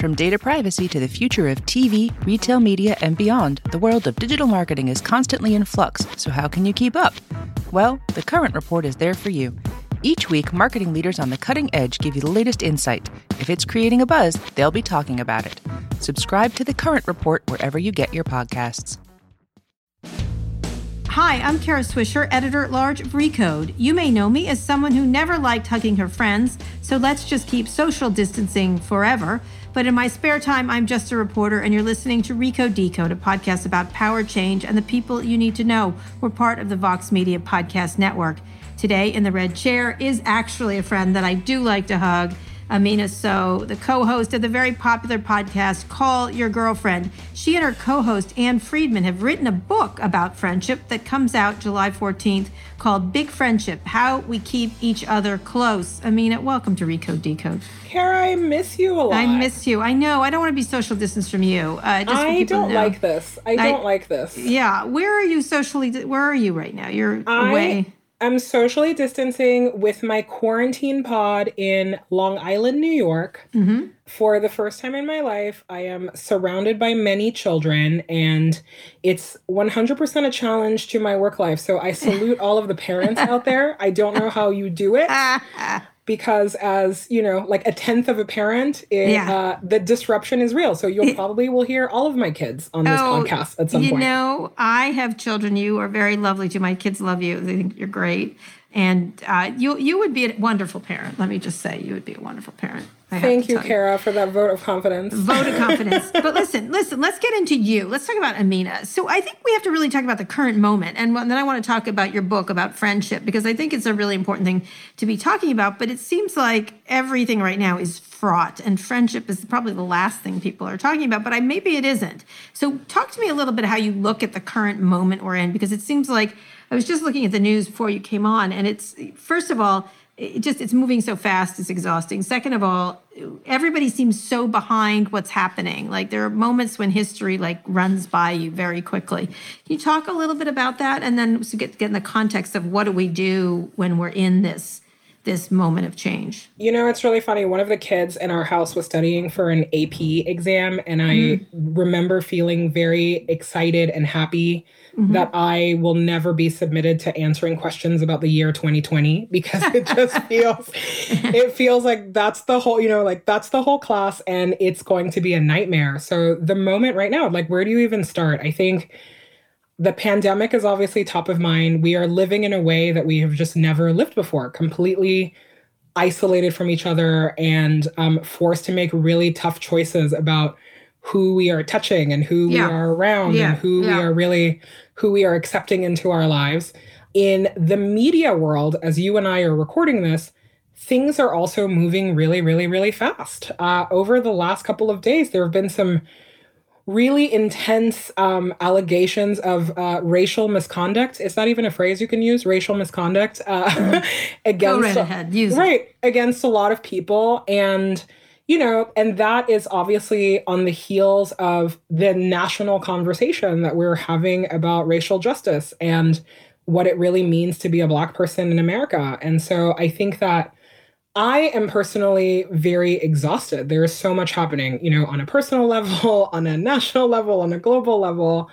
From data privacy to the future of TV, retail media, and beyond, the world of digital marketing is constantly in flux, so how can you keep up? Well, the Current Report is there for you. Each week, marketing leaders on the cutting edge give you the latest insight. If it's creating a buzz, they'll be talking about it. Subscribe to the Current Report wherever you get your podcasts. Hi, I'm Kara Swisher, editor at large of Recode. You may know me as someone who never liked hugging her friends, so let's just keep social distancing forever. But in my spare time, I'm just a reporter, and you're listening to Recode Decode, a podcast about power change and the people you need to know. We're part of the Vox Media Podcast Network. Today in the red chair is actually a friend that I do like to hug. Amina Sow, the co host of the very popular podcast Call Your Girlfriend. She and her co host, Ann Friedman, have written a book about friendship that comes out July 14th called Big Friendship How We Keep Each Other Close. Amina, welcome to Recode Decode. Kara, I miss you a lot. I miss you. I know. I don't want to be social distance from you. Uh, I don't like this. I don't I, like this. Yeah. Where are you socially? Where are you right now? You're I, away. I'm socially distancing with my quarantine pod in Long Island, New York. Mm-hmm. For the first time in my life, I am surrounded by many children, and it's 100% a challenge to my work life. So I salute all of the parents out there. I don't know how you do it. because as you know like a tenth of a parent it, yeah. uh, the disruption is real. So you'll probably will hear all of my kids on this oh, podcast at some you point. you know i have children. You are very lovely to my kids love you. They think you're great. And uh, you you would be a wonderful parent. Let me just say you would be a wonderful parent Thank you, Kara, for that vote of confidence. Vote of confidence. but listen, listen, let's get into you. Let's talk about Amina. So I think we have to really talk about the current moment. And then I want to talk about your book about friendship, because I think it's a really important thing to be talking about. But it seems like everything right now is fraught, and friendship is probably the last thing people are talking about, but I, maybe it isn't. So talk to me a little bit how you look at the current moment we're in, because it seems like I was just looking at the news before you came on, and it's, first of all, it just it's moving so fast it's exhausting. Second of all everybody seems so behind what's happening. Like there are moments when history like runs by you very quickly. Can you talk a little bit about that? And then get, get in the context of what do we do when we're in this this moment of change you know it's really funny one of the kids in our house was studying for an ap exam and i mm-hmm. remember feeling very excited and happy mm-hmm. that I will never be submitted to answering questions about the year 2020 because it just feels it feels like that's the whole, you know, like that's the whole class and it's going to be a nightmare. So the moment right now, like where do you even start? I think the pandemic is obviously top of mind. We are living in a way that we have just never lived before, completely isolated from each other and um, forced to make really tough choices about who we are touching and who yeah. we are around yeah. and who yeah. we are really who we are accepting into our lives in the media world as you and i are recording this things are also moving really really really fast uh, over the last couple of days there have been some really intense um, allegations of uh, racial misconduct. Is that even a phrase you can use? Racial misconduct uh, against right, ahead. Use right against a lot of people, and you know, and that is obviously on the heels of the national conversation that we're having about racial justice and what it really means to be a Black person in America. And so I think that I am personally very exhausted. There is so much happening, you know, on a personal level, on a national level, on a global level.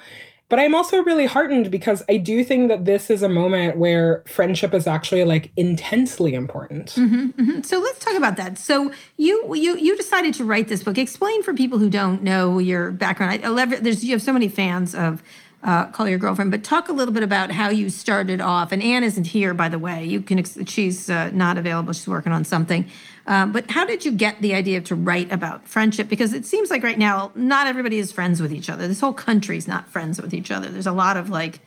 But I'm also really heartened because I do think that this is a moment where friendship is actually like intensely important. Mm-hmm, mm-hmm. So let's talk about that. So you you you decided to write this book. Explain for people who don't know your background. I love there's you have so many fans of uh, call your girlfriend. But talk a little bit about how you started off. And Ann isn't here, by the way. You can she's uh, not available. She's working on something. Uh, but how did you get the idea to write about friendship? Because it seems like right now, not everybody is friends with each other. This whole country's not friends with each other. There's a lot of like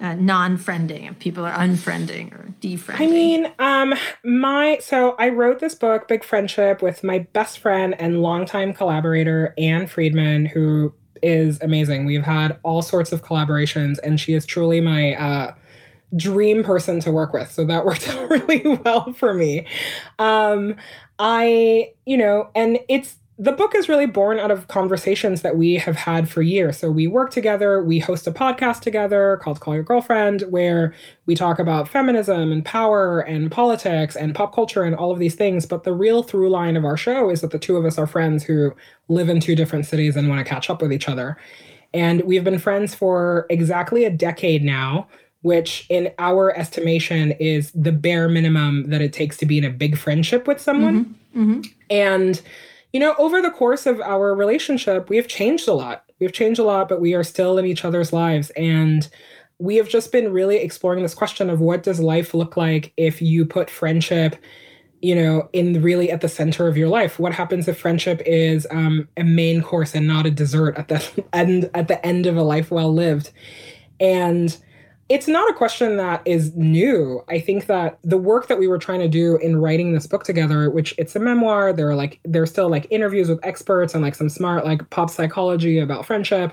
uh, non-friending people are unfriending or defriending. I mean, um, my so I wrote this book, Big Friendship, with my best friend and longtime collaborator Ann Friedman, who is amazing. We've had all sorts of collaborations, and she is truly my uh, dream person to work with. So that worked out really well for me. Um, I, you know, and it's the book is really born out of conversations that we have had for years. So we work together, we host a podcast together called Call Your Girlfriend, where we talk about feminism and power and politics and pop culture and all of these things. But the real through line of our show is that the two of us are friends who live in two different cities and want to catch up with each other. And we've been friends for exactly a decade now, which in our estimation is the bare minimum that it takes to be in a big friendship with someone. Mm-hmm. Mm-hmm. And you know, over the course of our relationship, we have changed a lot. We've changed a lot, but we are still in each other's lives. And we have just been really exploring this question of what does life look like if you put friendship, you know, in really at the center of your life? What happens if friendship is um, a main course and not a dessert at the end at the end of a life well lived? And it's not a question that is new. I think that the work that we were trying to do in writing this book together, which it's a memoir, there are like there's still like interviews with experts and like some smart like pop psychology about friendship,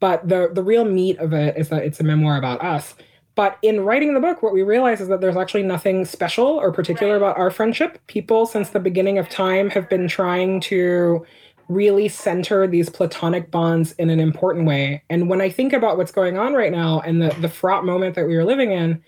but the the real meat of it is that it's a memoir about us. But in writing the book, what we realize is that there's actually nothing special or particular about our friendship. People since the beginning of time have been trying to really center these platonic bonds in an important way. And when I think about what's going on right now and the, the fraught moment that we are living in,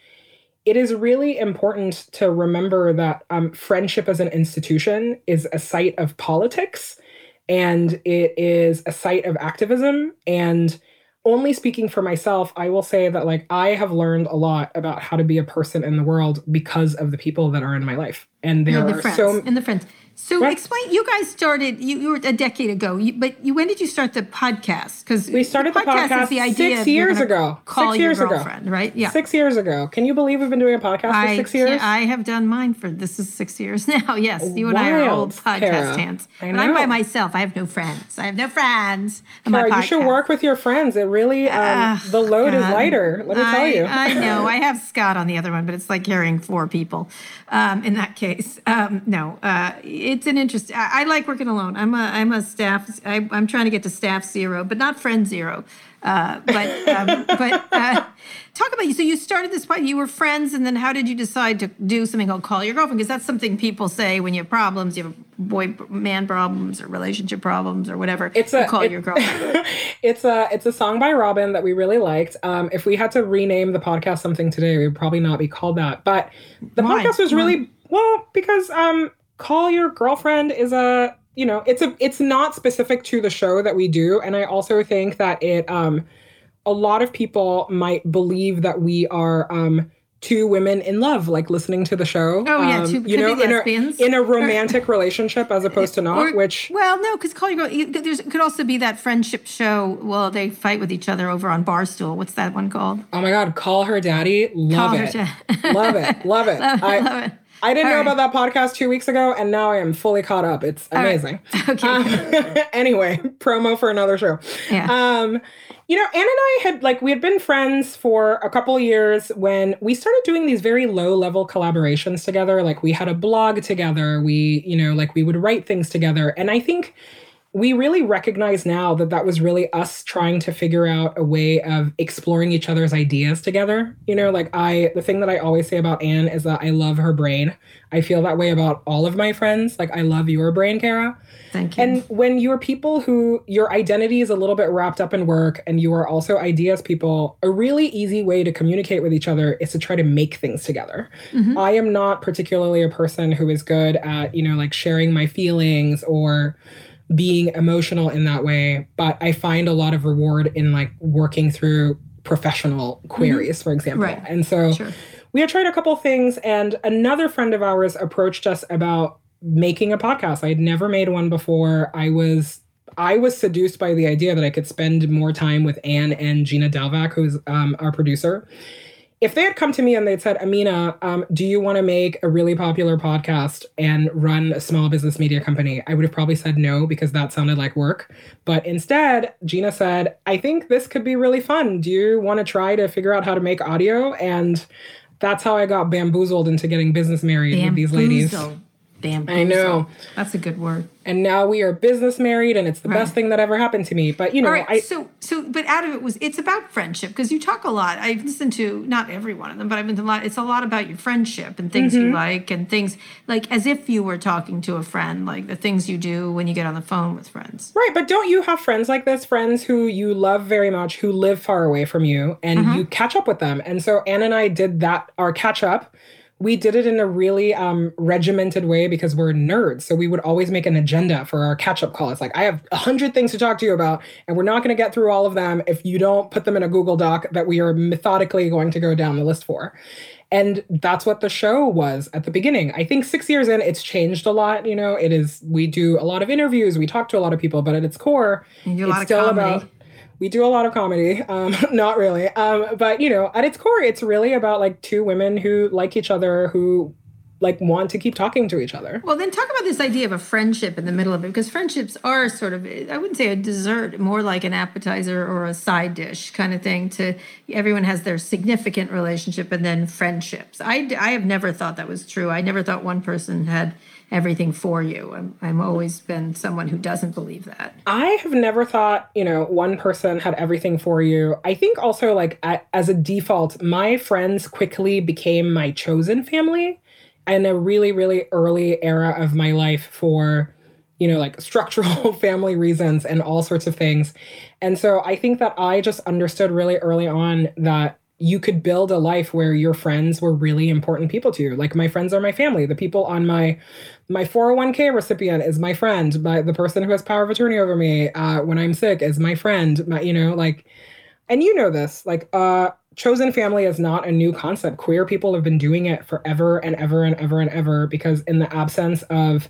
it is really important to remember that um, friendship as an institution is a site of politics and it is a site of activism. And only speaking for myself, I will say that like I have learned a lot about how to be a person in the world because of the people that are in my life. And there the are friends, so and the friends. So explain. You guys started. You, you were a decade ago. You, but you, when did you start the podcast? Because We started the podcast is the idea six years ago. Call Six your years ago. girlfriend, right? Yeah. Six years ago. Can you believe we've been doing a podcast for six years? I have done mine for this is six years now. Yes, you and I are old podcast Kara. hands. I But I'm by myself. I have no friends. I have no friends. my you should work with your friends. It really, um, the load is lighter. Let me tell you. I know. I have Scott on the other one, but it's like carrying four people. Um, in that case, um, no. Uh, it's an interest. I, I like working alone. I'm a I'm a staff. I, I'm trying to get to staff zero, but not friend zero. Uh, but um, but uh, talk about you. So you started this pod. You were friends, and then how did you decide to do something called Call Your Girlfriend? Because that's something people say when you have problems. You have boy man problems or relationship problems or whatever. It's a- call it- your girlfriend. it's a it's a song by Robyn that we really liked. Um, if we had to rename the podcast something today, we would probably not be called that. But the Why? podcast was really well because um, call your girlfriend is a you know it's a it's not specific to the show that we do, and I also think that it um, a lot of people might believe that we are um two women in love, like listening to the show. Oh, yeah, um, two- you know, in a, in a romantic relationship as opposed to not, Or- which well, no, because call your girl. There's could also be that friendship show. Well, they fight with each other over on Barstool. What's that one called? Oh my God, call her daddy. Love Call it. da- love it. Love it. Love I, love it. I didn't All know right. about that podcast two weeks ago, and now I am fully caught up. It's right. amazing. Okay, Um, anyway, promo for another show. Yeah. Um, you know, Ann and I had like we had been friends for a couple years when we started doing these very low level collaborations together. Like we had a blog together. We, you know, like we would write things together. And I think we really recognize now that that was really us trying to figure out a way of exploring each other's ideas together. You know, like I, the thing that I always say about Ann is that I love her brain. I feel that way about all of my friends. Like I love your brain, Kara. Thank you. And when you're people who your identity is a little bit wrapped up in work and you are also ideas people, a really easy way to communicate with each other is to try to make things together. Mm-hmm. I am not particularly a person who is good at, you know, like sharing my feelings or being emotional in that way, but I find a lot of reward in like working through professional queries, for example. Right. And so Sure. we had tried a couple things, and another friend of ours approached us about making a podcast. I had never made one before. I was I was seduced by the idea that I could spend more time with Ann and Gina Delvac, who's um, our producer if they had come to me and they'd said, Amina, um, do you want to make a really popular podcast and run a small business media company? I would have probably said no because that sounded like work. But instead, Gina said, I think this could be really fun. Do you want to try to figure out how to make audio? And that's how I got bamboozled into getting business married with these ladies. Bamboozle. I know. That's a good word. And now we are business married, and it's the right. best thing that ever happened to me. But you know, All right, I so so but out of it was it's about friendship because you talk a lot. I've listened to not every one of them, but I've been to a lot. It's a lot about your friendship and things mm-hmm. you like and things like as if you were talking to a friend, like the things you do when you get on the phone with friends. Right, but don't you have friends like this? Friends who you love very much, who live far away from you, and mm-hmm. you catch up with them. And so Ann and I did that. Our catch up we did it in a really um, regimented way because we're nerds. So we would always make an agenda for our catch up call. It's like, I have a hundred things to talk to you about, and we're not going to get through all of them if you don't put them in a Google Doc that we are methodically going to go down the list for. And that's what the show was at the beginning. I think six years in, it's changed a lot. You know, it is, we do a lot of interviews, we talk to a lot of people, but at its core, it's still about we do a lot of comedy. Um, not really. Um, but you know at its core it's really about like two women who like each other who like want to keep talking to each other. Well then talk about this idea of a friendship in the middle of it because friendships are sort of i wouldn't say a dessert more like an appetizer or a side dish kind of thing to everyone has their significant relationship and then friendships. I i have never thought that was true. I never thought one person had everything for you. I'm, I'm always been someone who doesn't believe that. I have never thought, you know, one person had everything for you. I think also, like, as a default, my friends quickly became my chosen family in a really, really early era of my life for, you know, like structural family reasons and all sorts of things. And so I think that I just understood really early on that you could build a life where your friends were really important people to you. Like my friends are my family. The people on my my 401k recipient is my friend. My, the person who has power of attorney over me uh, when I'm sick is my friend. My, you know, like, and you know this, like, uh, chosen family is not a new concept. Queer people have been doing it forever and ever and ever and ever because in the absence of,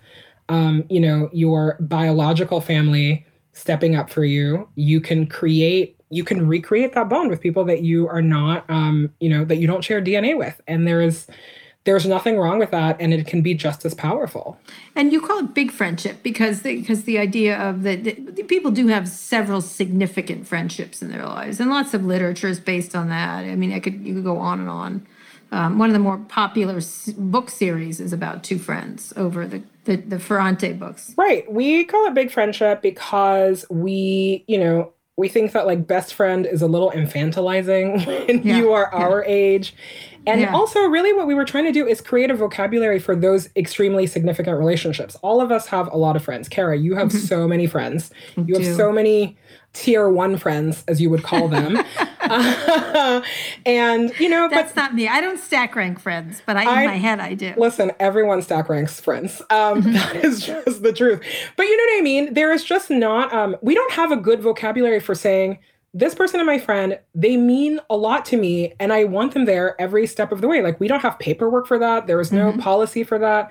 um, you know, your biological family stepping up for you, you can create you can recreate that bond with people that you are not um, you know that you don't share dna with. And there is there's nothing wrong with that and it can be just as powerful. And you call it big friendship because the, because the idea of that people do have several significant friendships in their lives and lots of literature is based on that. I mean i could you could go on and on. Um, one of the more popular book series is about two friends over the, the the ferrante books. Right. We call it big friendship because we you know we think that like best friend is a little infantilizing when yeah, you are yeah. our age and yeah. also, really, what we were trying to do is create a vocabulary for those extremely significant relationships. All of us have a lot of friends. Kara, you have mm-hmm. so many friends. You have so many tier one friends, as you would call them. and, you know, that's but, not me. I don't stack rank friends, but I, I, in my head, I do. Listen, everyone stack ranks friends. Um, mm-hmm. that is just the truth. But you know what I mean? There is just not, um, we don't have a good vocabulary for saying, this person and my friend, they mean a lot to me and I want them there every step of the way. Like we don't have paperwork for that. There is no mm-hmm. policy for that.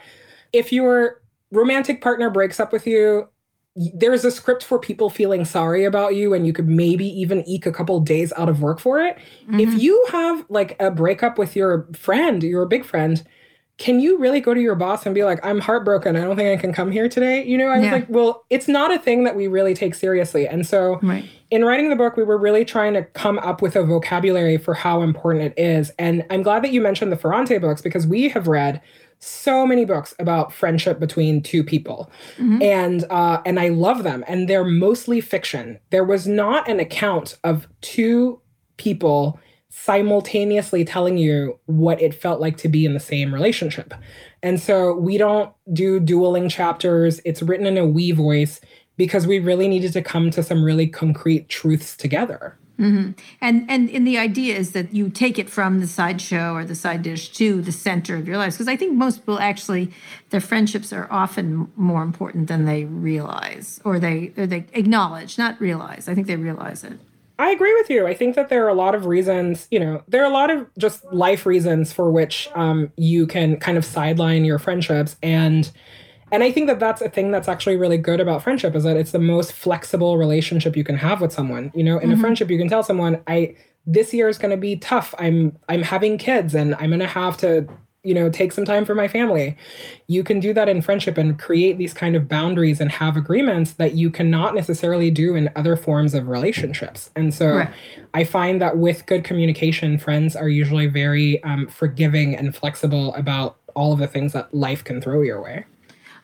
If your romantic partner breaks up with you, there's a script for people feeling sorry about you and you could maybe even eke a couple days out of work for it. Mm-hmm. If you have like a breakup with your friend, your big friend, can you really go to your boss and be like, I'm heartbroken. I don't think I can come here today? You know, I was yeah. like, well, it's not a thing that we really take seriously. And so right. in writing the book, we were really trying to come up with a vocabulary for how important it is. And I'm glad that you mentioned the Ferrante books because we have read so many books about friendship between two people mm-hmm. and uh, and i love them and they're mostly fiction there was not an account of two people simultaneously telling you what it felt like to be in the same relationship. And so we don't do dueling chapters. It's written in a we voice because we really needed to come to some really concrete truths together. Mm-hmm. And and and the idea is that you take it from the sideshow or the side dish to the center of your lives because I think most people actually their friendships are often more important than they realize or they or they acknowledge, not realize. I think they realize it. I agree with you. I think that there are a lot of reasons, you know, there are a lot of just life reasons for which um, you can kind of sideline your friendships. And and I think that that's a thing that's actually really good about friendship is that it's the most flexible relationship you can have with someone. You know, in mm-hmm. a friendship, you can tell someone, I this year is going to be tough. I'm I'm having kids and I'm going to have to you know take some time for my family you can do that in friendship and create these kind of boundaries and have agreements that you cannot necessarily do in other forms of relationships and so right. i find that with good communication friends are usually very um, forgiving and flexible about all of the things that life can throw your way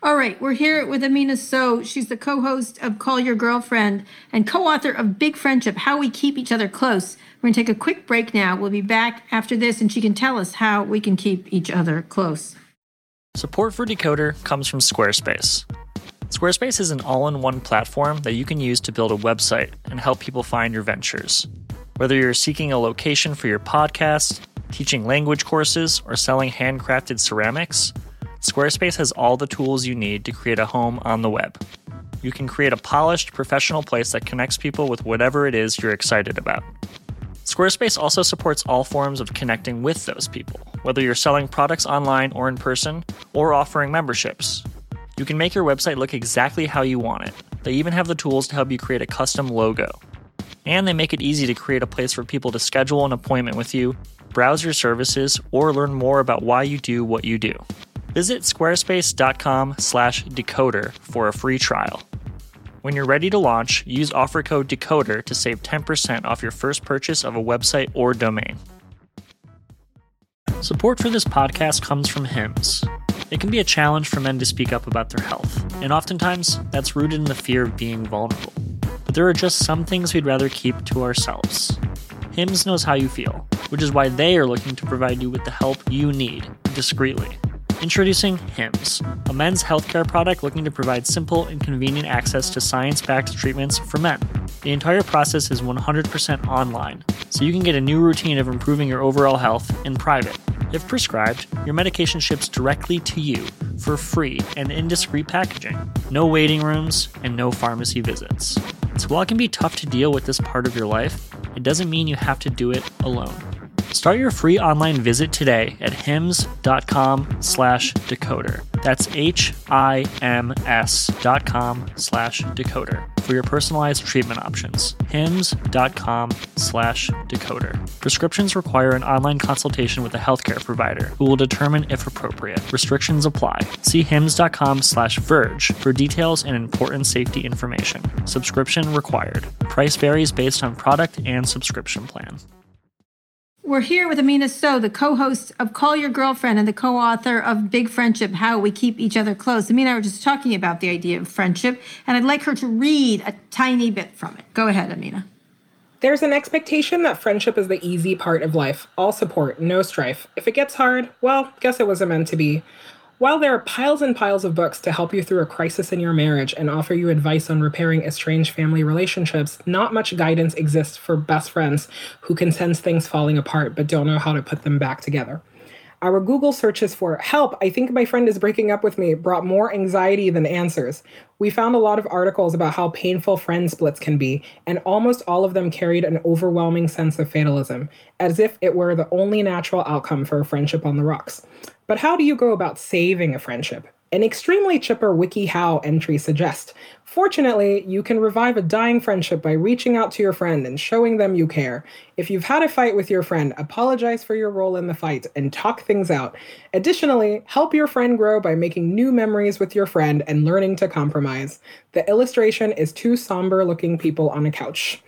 all right, we're here with Amina Sow. She's the co host of Call Your Girlfriend and co author of Big Friendship How We Keep Each Other Close. We're going to take a quick break now. We'll be back after this, and she can tell us how we can keep each other close. Support for Decoder comes from Squarespace. Squarespace is an all in one platform that you can use to build a website and help people find your ventures. Whether you're seeking a location for your podcast, teaching language courses, or selling handcrafted ceramics, Squarespace has all the tools you need to create a home on the web. You can create a polished, professional place that connects people with whatever it is you're excited about. Squarespace also supports all forms of connecting with those people, whether you're selling products online or in person, or offering memberships. You can make your website look exactly how you want it. They even have the tools to help you create a custom logo. And they make it easy to create a place for people to schedule an appointment with you, browse your services, or learn more about why you do what you do. Visit squarespace.com/decoder for a free trial. When you're ready to launch, use offer code DECODER to save 10% off your first purchase of a website or domain. Support for this podcast comes from Hims. It can be a challenge for men to speak up about their health, and oftentimes that's rooted in the fear of being vulnerable. But there are just some things we'd rather keep to ourselves. Hims knows how you feel, which is why they are looking to provide you with the help you need discreetly. Introducing HIMS, a men's healthcare product looking to provide simple and convenient access to science backed treatments for men. The entire process is 100% online, so you can get a new routine of improving your overall health in private. If prescribed, your medication ships directly to you for free and in discreet packaging. No waiting rooms and no pharmacy visits. So while it can be tough to deal with this part of your life, it doesn't mean you have to do it alone. Start your free online visit today at hims.com slash decoder. That's H-I-M-S dot com slash decoder for your personalized treatment options. hims.com slash decoder. Prescriptions require an online consultation with a healthcare provider who will determine if appropriate. Restrictions apply. See hims.com slash verge for details and important safety information. Subscription required. Price varies based on product and subscription plan. We're here with Amina Sow, the co host of Call Your Girlfriend and the co author of Big Friendship How We Keep Each Other Close. Amina and I were just talking about the idea of friendship, and I'd like her to read a tiny bit from it. Go ahead, Amina. There's an expectation that friendship is the easy part of life all support, no strife. If it gets hard, well, guess it wasn't meant to be. While there are piles and piles of books to help you through a crisis in your marriage and offer you advice on repairing estranged family relationships, not much guidance exists for best friends who can sense things falling apart but don't know how to put them back together. Our Google searches for help, I think my friend is breaking up with me, brought more anxiety than answers. We found a lot of articles about how painful friend splits can be, and almost all of them carried an overwhelming sense of fatalism, as if it were the only natural outcome for a friendship on the rocks. But how do you go about saving a friendship? An extremely chipper WikiHow entry suggests. Fortunately, you can revive a dying friendship by reaching out to your friend and showing them you care. If you've had a fight with your friend, apologize for your role in the fight and talk things out. Additionally, help your friend grow by making new memories with your friend and learning to compromise. The illustration is two somber looking people on a couch.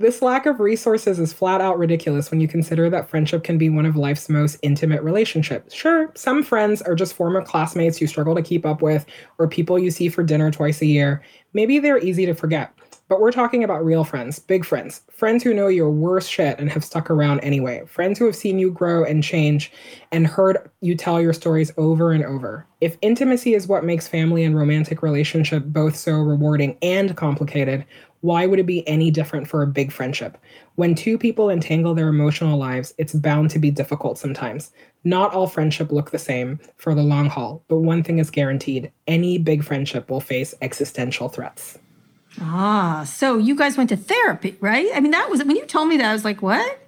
This lack of resources is flat out ridiculous when you consider that friendship can be one of life's most intimate relationships. Sure, some friends are just former classmates you struggle to keep up with, or people you see for dinner twice a year. Maybe they're easy to forget. But we're talking about real friends, big friends, friends who know your worst shit and have stuck around anyway, friends who have seen you grow and change and heard you tell your stories over and over. If intimacy is what makes family and romantic relationship both so rewarding and complicated, why would it be any different for a big friendship? When two people entangle their emotional lives, it's bound to be difficult sometimes. Not all friendship look the same for the long haul, but one thing is guaranteed any big friendship will face existential threats. Ah, so you guys went to therapy, right? I mean, that was when you told me that, I was like, what?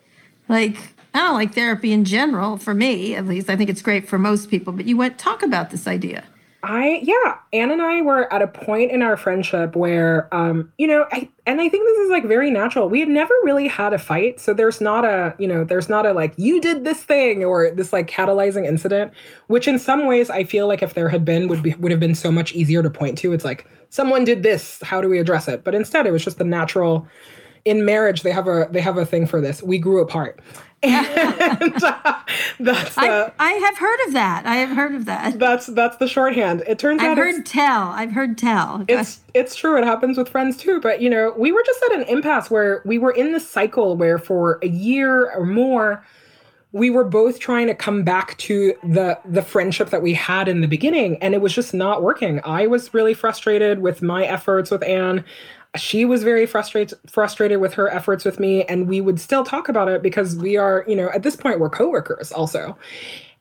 Like, I don't like therapy in general, for me at least. I think it's great for most people, but you went talk about this idea. I yeah, Ann and I were at a point in our friendship where um, you know, I and I think this is like very natural. We had never really had a fight, so there's not a, you know, there's not a like you did this thing or this like catalyzing incident, which in some ways I feel like if there had been would be would have been so much easier to point to. It's like someone did this, how do we address it? But instead it was just the natural in marriage they have a they have a thing for this. We grew apart. And uh, that's uh, I, I, have heard of that. I have heard of that. That's that's the shorthand. It turns I've out I've heard tell. I've heard tell. It's it's true. It happens with friends too. But you know, we were just at an impasse where we were in the cycle where for a year or more, we were both trying to come back to the the friendship that we had in the beginning, and it was just not working. I was really frustrated with my efforts with Ann she was very frustrated frustrated with her efforts with me and we would still talk about it because we are you know at this point we're coworkers also.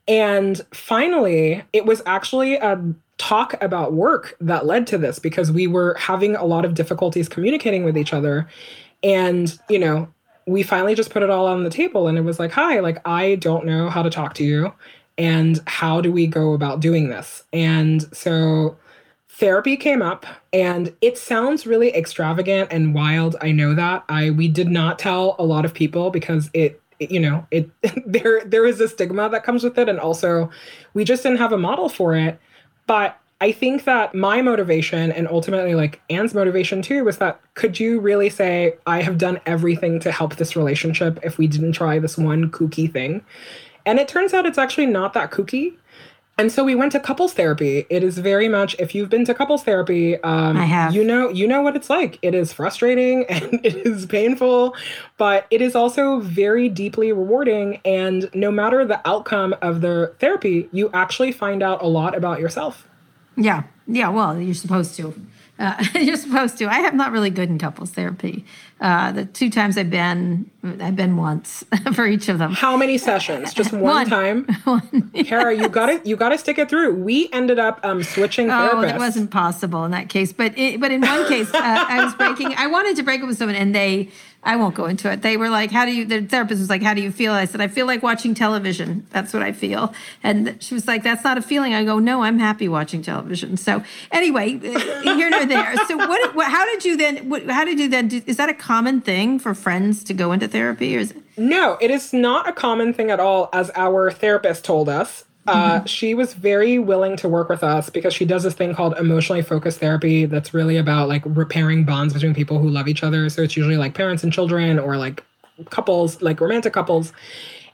And finally it was actually a talk about work that led to this because we were having a lot of difficulties communicating with each other. And you know we finally just put it all on the table and it was like hi like i don't know how to talk to you and how do we go about doing this? And so therapy came up and it sounds really extravagant and wild i know that. I we did not tell a lot of people because it, it you know it there there is a stigma that comes with it and also we just didn't have a model for it. But i think that my motivation and ultimately like ann's motivation too was that could you really say i have done everything to help this relationship if we didn't try this one kooky thing? And it turns out it's actually not that kooky and so we went to couples therapy. It is very much if you've been to couples therapy, um, I have. you know you know what it's like. It is frustrating and it is painful, but it is also very deeply rewarding. And no matter the outcome of the therapy, you actually find out a lot about yourself. Yeah, yeah. Well, you're supposed to. Uh, you're supposed to. I am not really good in couples therapy. Uh, the two times I've been, I've been once for each of them. How many sessions? Just one, one. time. one, yes. Kara, you got to you got to stick it through. We ended up um, switching therapists. Oh, that wasn't possible in that case. But it, but in one case, uh, I was breaking. I wanted to break up with someone, and they I won't go into it. They were like, "How do you?" The therapist was like, "How do you feel?" I said, "I feel like watching television. That's what I feel." And she was like, "That's not a feeling." I go, "No, I'm happy watching television." So anyway, uh, here nor there. So what, what? How did you then? What, how did you then? Do, is that a common thing for friends to go into therapy, or is it? No, it is not a common thing at all, as our therapist told us. Uh, mm-hmm. She was very willing to work with us because she does this thing called emotionally focused therapy that's really about like repairing bonds between people who love each other. So it's usually like parents and children or like couples, like romantic couples.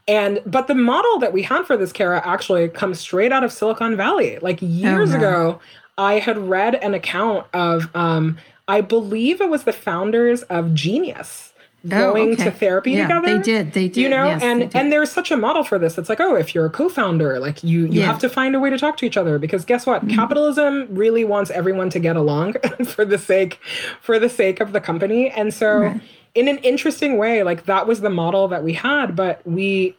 And but the model that we had for this Kara actually comes straight out of Silicon Valley. Like years oh, ago, I had read an account of um, I believe it was the founders of Genius going oh, okay. to therapy yeah, together. They did. They did. You know, yes, and and there's such a model for this. It's like, oh, if you're a co-founder, like you you yeah. have to find a way to talk to each other because guess what? Mm-hmm. Capitalism really wants everyone to get along for the sake for the sake of the company. And so right. in an interesting way, like that was the model that we had, but we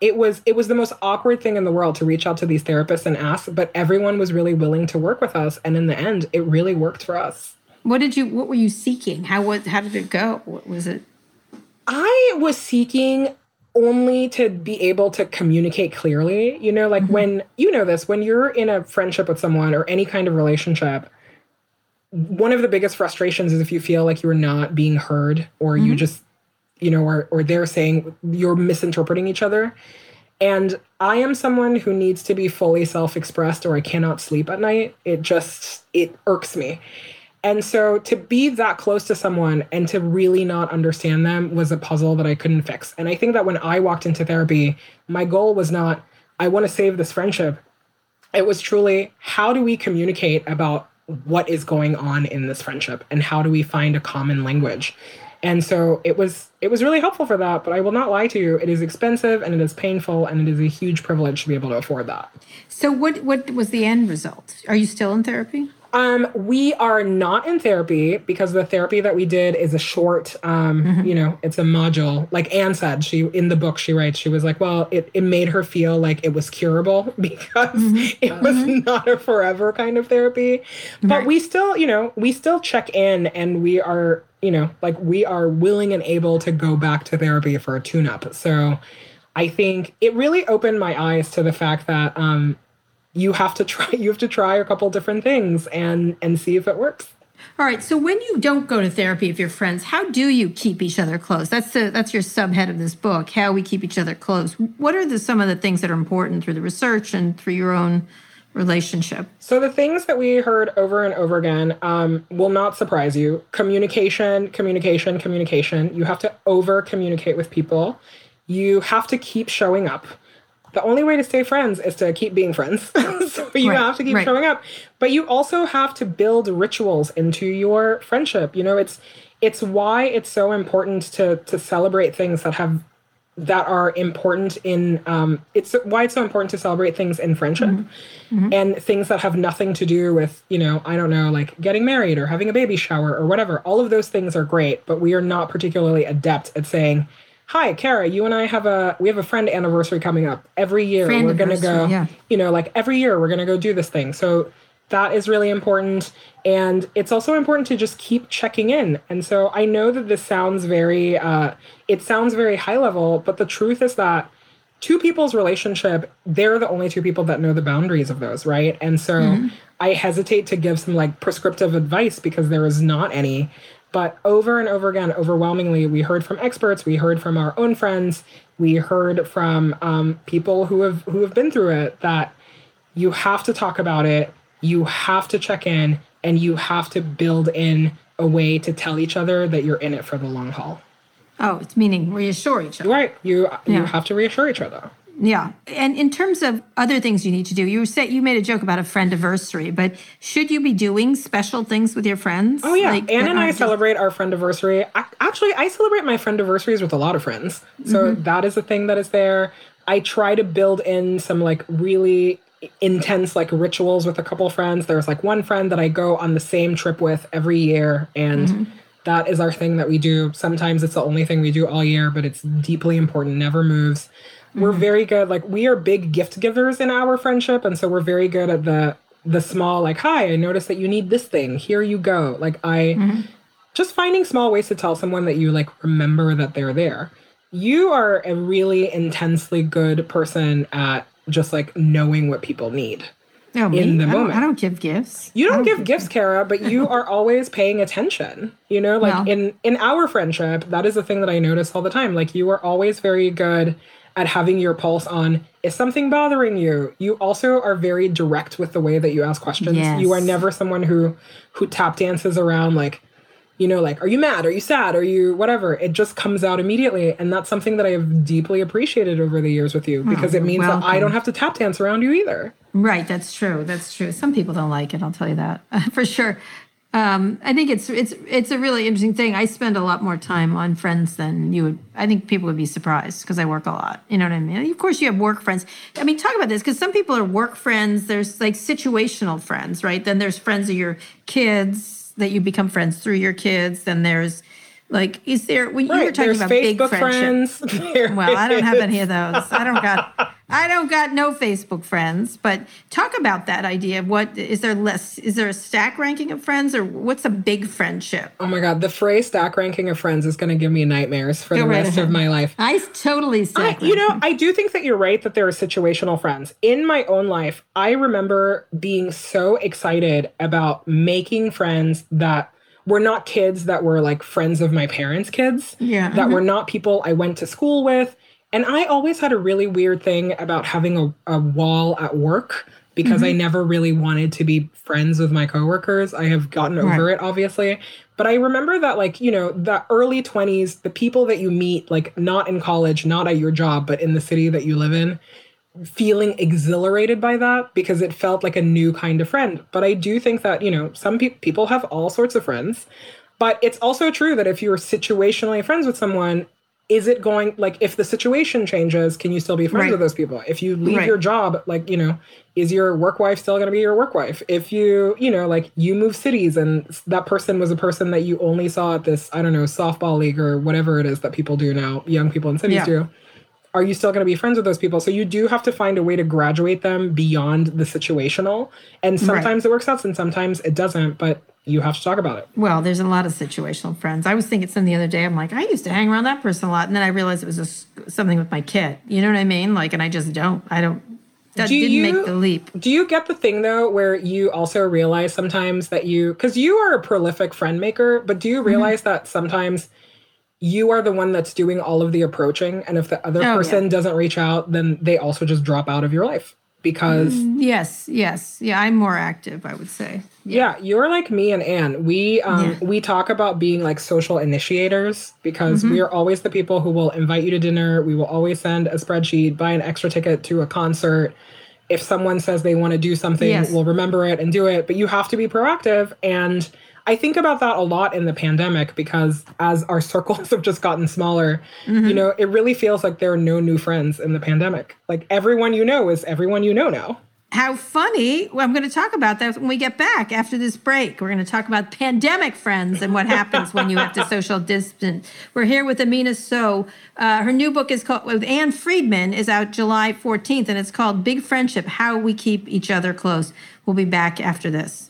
it was it was the most awkward thing in the world to reach out to these therapists and ask, but everyone was really willing to work with us and in the end it really worked for us. What did you what were you seeking? How was how did it go? What was it? I was seeking only to be able to communicate clearly. You know, like mm-hmm. when you know this, when you're in a friendship with someone or any kind of relationship, one of the biggest frustrations is if you feel like you're not being heard or mm-hmm. you just, you know, or or they're saying you're misinterpreting each other. And I am someone who needs to be fully self-expressed or I cannot sleep at night. It just it irks me. And so to be that close to someone and to really not understand them was a puzzle that I couldn't fix. And I think that when I walked into therapy, my goal was not, I want to save this friendship. It was truly, how do we communicate about what is going on in this friendship and how do we find a common language? And so it was it was really helpful for that, but I will not lie to you, it is expensive and it is painful and it is a huge privilege to be able to afford that. So what what was the end result? Are you still in therapy? Um, we are not in therapy because the therapy that we did is a short, um, mm-hmm. you know, it's a module. Like Ann said, she in the book she writes, she was like, well, it, it made her feel like it was curable because mm-hmm. it was mm-hmm. not a forever kind of therapy. But right. we still, you know, we still check in and we are, you know, like we are willing and able to go back to therapy for a tune up. So I think it really opened my eyes to the fact that um you have to try you have to try a couple different things and and see if it works. All right. So when you don't go to therapy with your friends, how do you keep each other close? That's the that's your subhead of this book. How we keep each other close. What are the some of the things that are important through the research and through your own relationship? So the things that we heard over and over again um, will not surprise you. Communication, communication, communication. You have to over communicate with people. You have to keep showing up the only way to stay friends is to keep being friends. so you right, have to keep right. showing up. But you also have to build rituals into your friendship. You know, it's it's why it's so important to to celebrate things that have that are important in um it's why it's so important to celebrate things in friendship mm-hmm. Mm-hmm. and things that have nothing to do with you know i don't know like getting married or having a baby shower or whatever all of those things are great but we are not particularly adept at saying hi kara you and i have a we have a friend anniversary coming up. Every year friend we're gonna go yeah. you know like every year we're gonna go do this thing. So that is really important. And it's also important to just keep checking in. And so i know that this sounds very uh, it sounds very high level but the truth is that two people's relationship they're the only two people that know the boundaries of those right? And so mm-hmm. i hesitate to give some like prescriptive advice because there is not any but over and over again, overwhelmingly, we heard from experts, we heard from our own friends, we heard from um, people who have who have been through it that you have to talk about it, you have to check in, and you have to build in a way to tell each other that you're in it for the long haul. Oh, it's meaning reassure each other. Right. You yeah. you have to reassure each other. Yeah. And in terms of other things you need to do, you said you made a joke about a friend anniversary, but should you be doing special things with your friends? Oh yeah. Like, Ann and I just... celebrate our friend anniversary. Actually, I celebrate my friend anniversaries with a lot of friends. So mm-hmm. that is a thing that is there. I try to build in some like really intense like rituals with a couple friends. There's like one friend that I go on the same trip with every year and mm-hmm. that is our thing that we do. Sometimes it's the only thing we do all year, but it's deeply important, never moves. We're mm-hmm. very good. Like we are big gift givers in our friendship, and so we're very good at the the small like, "Hi, I noticed that you need this thing. Here you go." Like I mm-hmm. just finding small ways to tell someone that you like remember that they're there. You are a really intensely good person at just like knowing what people need. No, in me? the I moment. I don't give gifts. You don't, don't give, give gifts, Kara, but you are always paying attention. You know, like no. in in our friendship, that is the thing that I notice all the time. Like you are always very good at having your pulse on is something bothering you? You also are very direct with the way that you ask questions. Yes. you are never someone who who tap dances around like you know like are you mad? Are you sad? Are you whatever? It just comes out immediately and that's something that i have deeply appreciated over the years with you oh, because oh, it means welcome. that i don't have to tap dance around you either. Right that's true that's true. Some people don't like it i'll tell you that for sure um, I think it's it's it's a really interesting thing. I spend a lot more time on friends than you would. I think people would be surprised because I work a lot. You know what I mean? Of course, you have work friends. I mean, talk about this because some people are work friends. There's like situational friends, right? Then there's friends of your kids that you become friends through your kids. Then there's like, is there when right, you were talking about Facebook big friendship? Friends. well, I don't have any of those. I don't got I don't got no Facebook friends. But talk about that idea. What is there less? Is there a stack ranking of friends, or what's a big friendship? Oh my God, the phrase stack ranking of friends is going to give me nightmares for Go the right rest ahead. of my life. I totally. I, you know, I do think that you're right that there are situational friends in my own life. I remember being so excited about making friends that were not kids that were like friends of my parents' kids. Yeah. That mm-hmm. were not people I went to school with. And I always had a really weird thing about having a, a wall at work because mm-hmm. I never really wanted to be friends with my coworkers. I have gotten over right. it, obviously. But I remember that, like, you know, the early 20s, the people that you meet, like, not in college, not at your job, but in the city that you live in, feeling exhilarated by that because it felt like a new kind of friend. But I do think that, you know, some pe- people have all sorts of friends. But it's also true that if you're situationally friends with someone, is it going like if the situation changes, can you still be friends right. with those people? If you leave right. your job, like, you know, is your work wife still going to be your work wife? If you, you know, like you move cities and that person was a person that you only saw at this, I don't know, softball league or whatever it is that people do now, young people in cities yeah. do are you still going to be friends with those people? So you do have to find a way to graduate them beyond the situational. And sometimes right. it works out and sometimes it doesn't, but you have to talk about it. Well, there's a lot of situational friends. I was thinking something the other day. I'm like, I used to hang around that person a lot. And then I realized it was just something with my kid. You know what I mean? Like, and I just don't, I don't, that do didn't you, make the leap. Do you get the thing though, where you also realize sometimes that you, because you are a prolific friend maker, but do you mm-hmm. realize mm-hmm. that sometimes you are the one that's doing all of the approaching, and if the other oh, person yeah. doesn't reach out, then they also just drop out of your life because mm, yes yes yeah i'm more active i would say yeah, yeah you're like me and ann we um yeah. we talk about being like social initiators because mm-hmm. we are always the people who will invite you to dinner we will always send a spreadsheet buy an extra ticket to a concert if someone says they want to do something yes. we'll remember it and do it but you have to be proactive and I think about that a lot in the pandemic because as our circles have just gotten smaller, mm-hmm. you know, it really feels like there are no new friends in the pandemic. Like everyone you know is everyone you know now. How funny. Well, I'm going to talk about that when we get back after this break. We're going to talk about pandemic friends and what happens when you have to social distance. We're here with Amina Sow. Uh, her new book is called, with Ann Friedman, is out July 14th, and it's called Big Friendship How We Keep Each Other Close. We'll be back after this.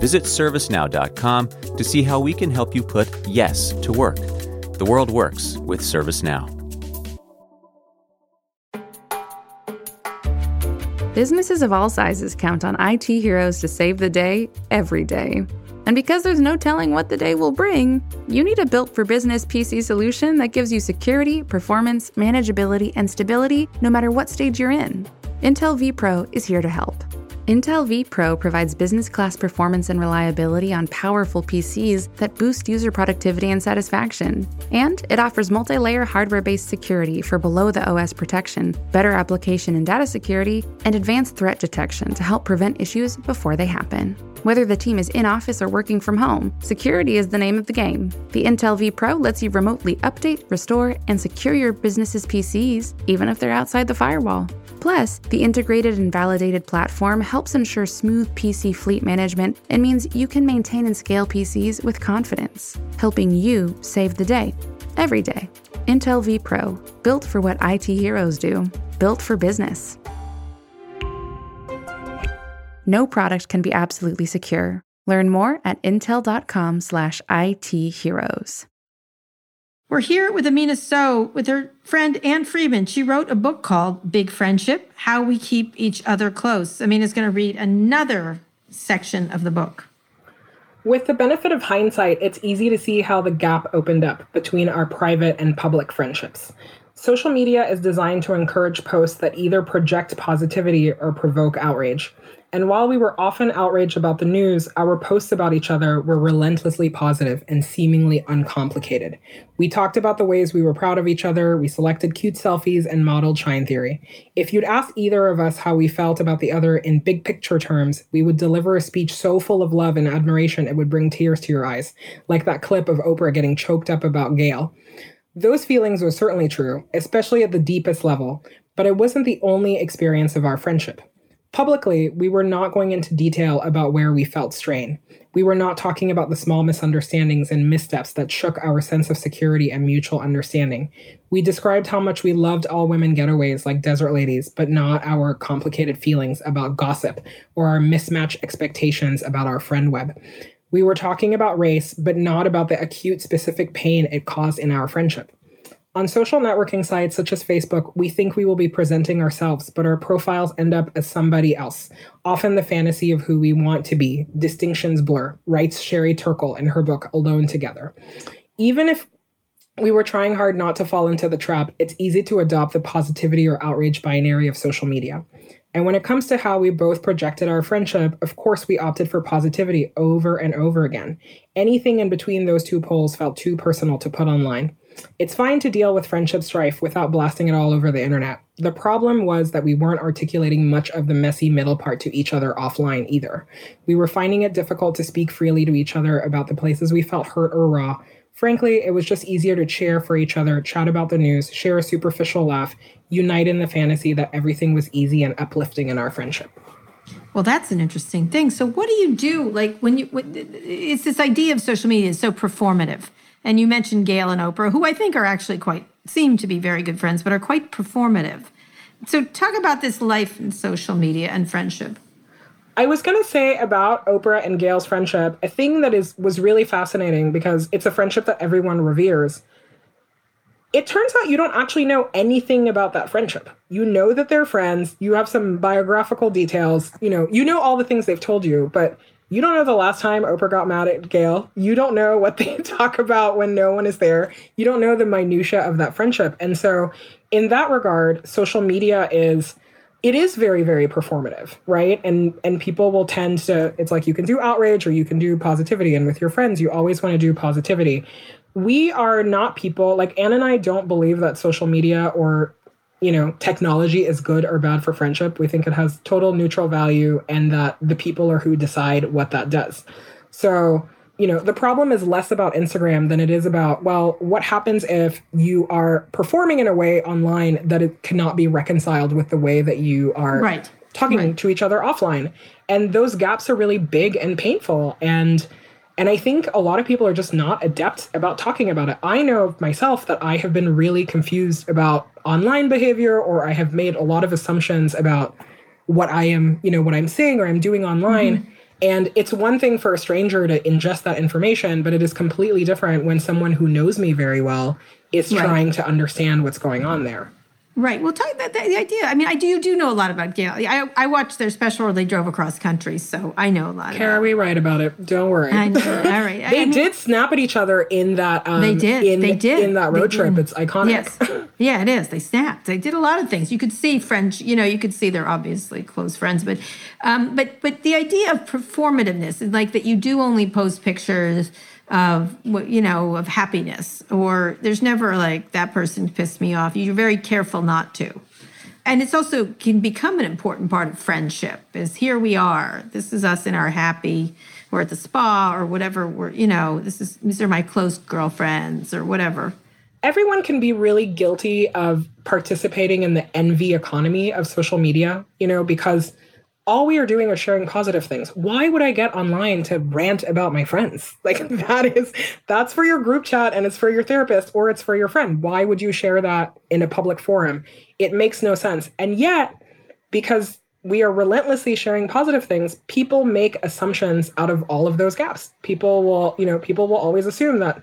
Visit servicenow.com to see how we can help you put yes to work. The world works with ServiceNow. Businesses of all sizes count on IT heroes to save the day every day. And because there's no telling what the day will bring, you need a built for business PC solution that gives you security, performance, manageability, and stability no matter what stage you're in. Intel vPro is here to help. Intel vPro provides business class performance and reliability on powerful PCs that boost user productivity and satisfaction. And it offers multi layer hardware based security for below the OS protection, better application and data security, and advanced threat detection to help prevent issues before they happen. Whether the team is in office or working from home, security is the name of the game. The Intel vPro lets you remotely update, restore, and secure your business's PCs, even if they're outside the firewall. Plus, the integrated and validated platform helps ensure smooth PC fleet management and means you can maintain and scale PCs with confidence, helping you save the day every day. Intel vPro, built for what IT heroes do, built for business. No product can be absolutely secure. Learn more at intel.com/slash-itheroes. We're here with Amina Sow with her friend Ann Friedman. She wrote a book called Big Friendship How We Keep Each Other Close. Amina's going to read another section of the book. With the benefit of hindsight, it's easy to see how the gap opened up between our private and public friendships. Social media is designed to encourage posts that either project positivity or provoke outrage. And while we were often outraged about the news, our posts about each other were relentlessly positive and seemingly uncomplicated. We talked about the ways we were proud of each other, we selected cute selfies, and modeled shine theory. If you'd asked either of us how we felt about the other in big picture terms, we would deliver a speech so full of love and admiration it would bring tears to your eyes, like that clip of Oprah getting choked up about Gayle. Those feelings were certainly true, especially at the deepest level, but it wasn't the only experience of our friendship. Publicly, we were not going into detail about where we felt strain. We were not talking about the small misunderstandings and missteps that shook our sense of security and mutual understanding. We described how much we loved all women getaways like desert ladies, but not our complicated feelings about gossip or our mismatched expectations about our friend web. We were talking about race, but not about the acute specific pain it caused in our friendship. On social networking sites such as Facebook, we think we will be presenting ourselves, but our profiles end up as somebody else. Often the fantasy of who we want to be. Distinctions blur, writes Sherry Turkle in her book Alone Together. Even if we were trying hard not to fall into the trap, it's easy to adopt the positivity or outrage binary of social media. And when it comes to how we both projected our friendship, of course, we opted for positivity over and over again. Anything in between those two poles felt too personal to put online. It's fine to deal with friendship strife without blasting it all over the internet. The problem was that we weren't articulating much of the messy middle part to each other offline either. We were finding it difficult to speak freely to each other about the places we felt hurt or raw. Frankly, it was just easier to cheer for each other, chat about the news, share a superficial laugh, unite in the fantasy that everything was easy and uplifting in our friendship. Well, that's an interesting thing. So, what do you do? Like when you, it's this idea of social media is so performative. And you mentioned Gayle and Oprah, who I think are actually quite, seem to be very good friends, but are quite performative. So, talk about this life in social media and friendship. I was going to say about Oprah and Gayle's friendship, a thing that is was really fascinating because it's a friendship that everyone reveres. It turns out you don't actually know anything about that friendship. You know that they're friends, you have some biographical details, you know, you know all the things they've told you, but you don't know the last time Oprah got mad at Gayle. You don't know what they talk about when no one is there. You don't know the minutia of that friendship. And so in that regard, social media is it is very very performative right and and people will tend to it's like you can do outrage or you can do positivity and with your friends you always want to do positivity we are not people like ann and i don't believe that social media or you know technology is good or bad for friendship we think it has total neutral value and that the people are who decide what that does so you know, the problem is less about Instagram than it is about, well, what happens if you are performing in a way online that it cannot be reconciled with the way that you are right. talking right. to each other offline. And those gaps are really big and painful. And and I think a lot of people are just not adept about talking about it. I know myself that I have been really confused about online behavior or I have made a lot of assumptions about what I am, you know, what I'm saying or I'm doing online. Mm-hmm and it's one thing for a stranger to ingest that information, but it is completely different when someone who knows me very well is right. trying to understand what's going on there. Right. Well, talk about the idea. I mean, I do you do know a lot about Gayle. I I watched their special where they drove across country, so I know a lot. Kara, we write about it. Don't worry. I know. All right. they I mean, did snap at each other in that. Um, they did. In, they did in that road trip. It's iconic. Yes. Yeah, it is. They snapped. They did a lot of things. You could see French. You know, you could see they're obviously close friends, but, um, but but the idea of performativeness is like that. You do only post pictures of you know of happiness, or there's never like that person pissed me off. You're very careful not to. And it's also can become an important part of friendship is here we are. This is us in our happy we're at the spa or whatever we're you know this is these are my close girlfriends or whatever. Everyone can be really guilty of participating in the envy economy of social media you know because all we are doing is sharing positive things. Why would I get online to rant about my friends? Like that is that's for your group chat and it's for your therapist or it's for your friend. Why would you share that in a public forum? It makes no sense. And yet, because we are relentlessly sharing positive things, people make assumptions out of all of those gaps. People will, you know, people will always assume that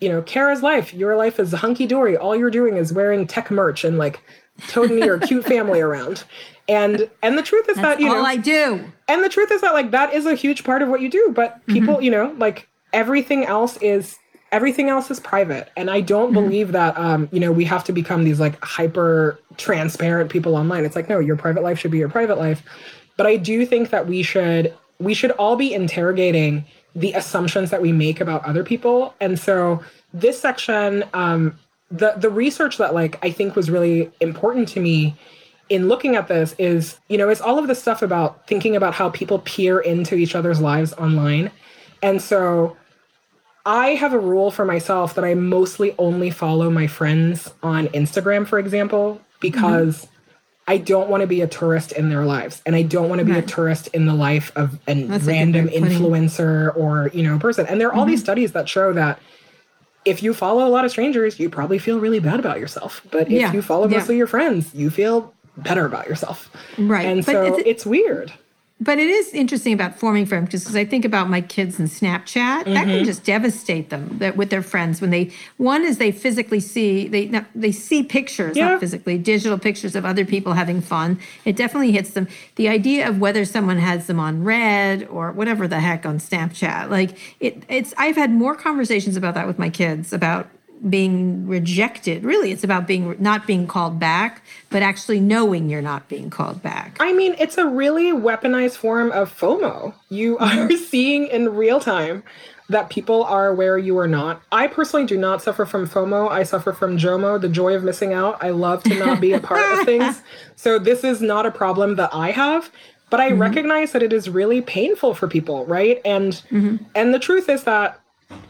you know, Kara's life, your life is hunky dory. All you're doing is wearing tech merch and like toting your cute family around. And and the truth is That's that you all know I do. And the truth is that like that is a huge part of what you do. But people, mm-hmm. you know, like everything else is everything else is private. And I don't mm-hmm. believe that um, you know, we have to become these like hyper transparent people online. It's like, no, your private life should be your private life. But I do think that we should we should all be interrogating the assumptions that we make about other people. And so this section, um, the the research that like I think was really important to me in looking at this is, you know, it's all of the stuff about thinking about how people peer into each other's lives online. And so I have a rule for myself that I mostly only follow my friends on Instagram, for example, because mm-hmm. I don't want to be a tourist in their lives. And I don't want to be right. a tourist in the life of a That's random influencer or, you know, person. And there are all mm-hmm. these studies that show that if you follow a lot of strangers, you probably feel really bad about yourself. But if yeah. you follow mostly yeah. your friends, you feel better about yourself. Right. And but so it's, it's, weird. But it is interesting about forming friends because I think about my kids and Snapchat, mm-hmm. that can mm-hmm. just devastate them that with their friends when they one is they physically see they they see pictures, yeah. not physically, digital pictures of other people having fun. It definitely hits them. The idea of whether someone has them on read or whatever the heck on Snapchat, like it it's I've had more conversations about that with my kids about being rejected. Really, it's about being not being called back, but actually knowing you're not being called back. I mean, it's a really weaponized form of FOMO. You are seeing in real time that people are where you are not. I personally do not suffer from FOMO. I suffer from JOMO, the joy of missing out. I love to not be a part of things. So this is not a problem that I have, but I mm-hmm. recognize that it is really painful for people, right? And mm-hmm. and the truth is that